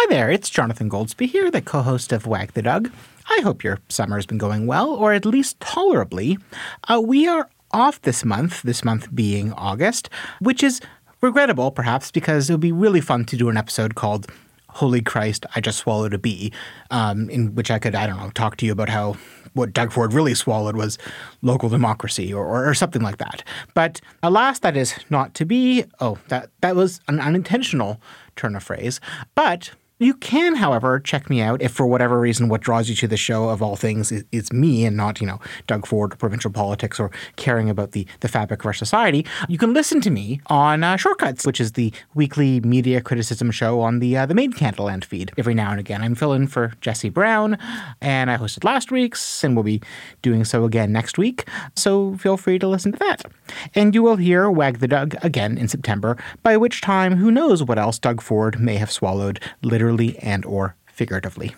Hi there, it's Jonathan Goldsbie here, the co host of Wag the Doug. I hope your summer's been going well, or at least tolerably. Uh, we are off this month, this month being August, which is regrettable perhaps because it would be really fun to do an episode called Holy Christ, I Just Swallowed a Bee, um, in which I could, I don't know, talk to you about how what Doug Ford really swallowed was local democracy or, or, or, something like that. But alas, that is not to be. Oh, that, that was an unintentional turn of phrase. But you can, however, check me out if for whatever reason what draws you to the show of all things is, is, me and not, you know, Doug Ford or provincial politics or caring about the, the fabric of our society. You can listen to me on uh, Shortcuts, which is the weekly media criticism show on the uh, the main Canadaland feed. Every now and again, I'm filling for Jesse Brown, and I hosted last week's, and we'll be doing so again next week. So feel free to listen to that. And you will hear Wag the Doug again in September, by which time who knows what else Doug Ford may have swallowed literally literally and or figuratively.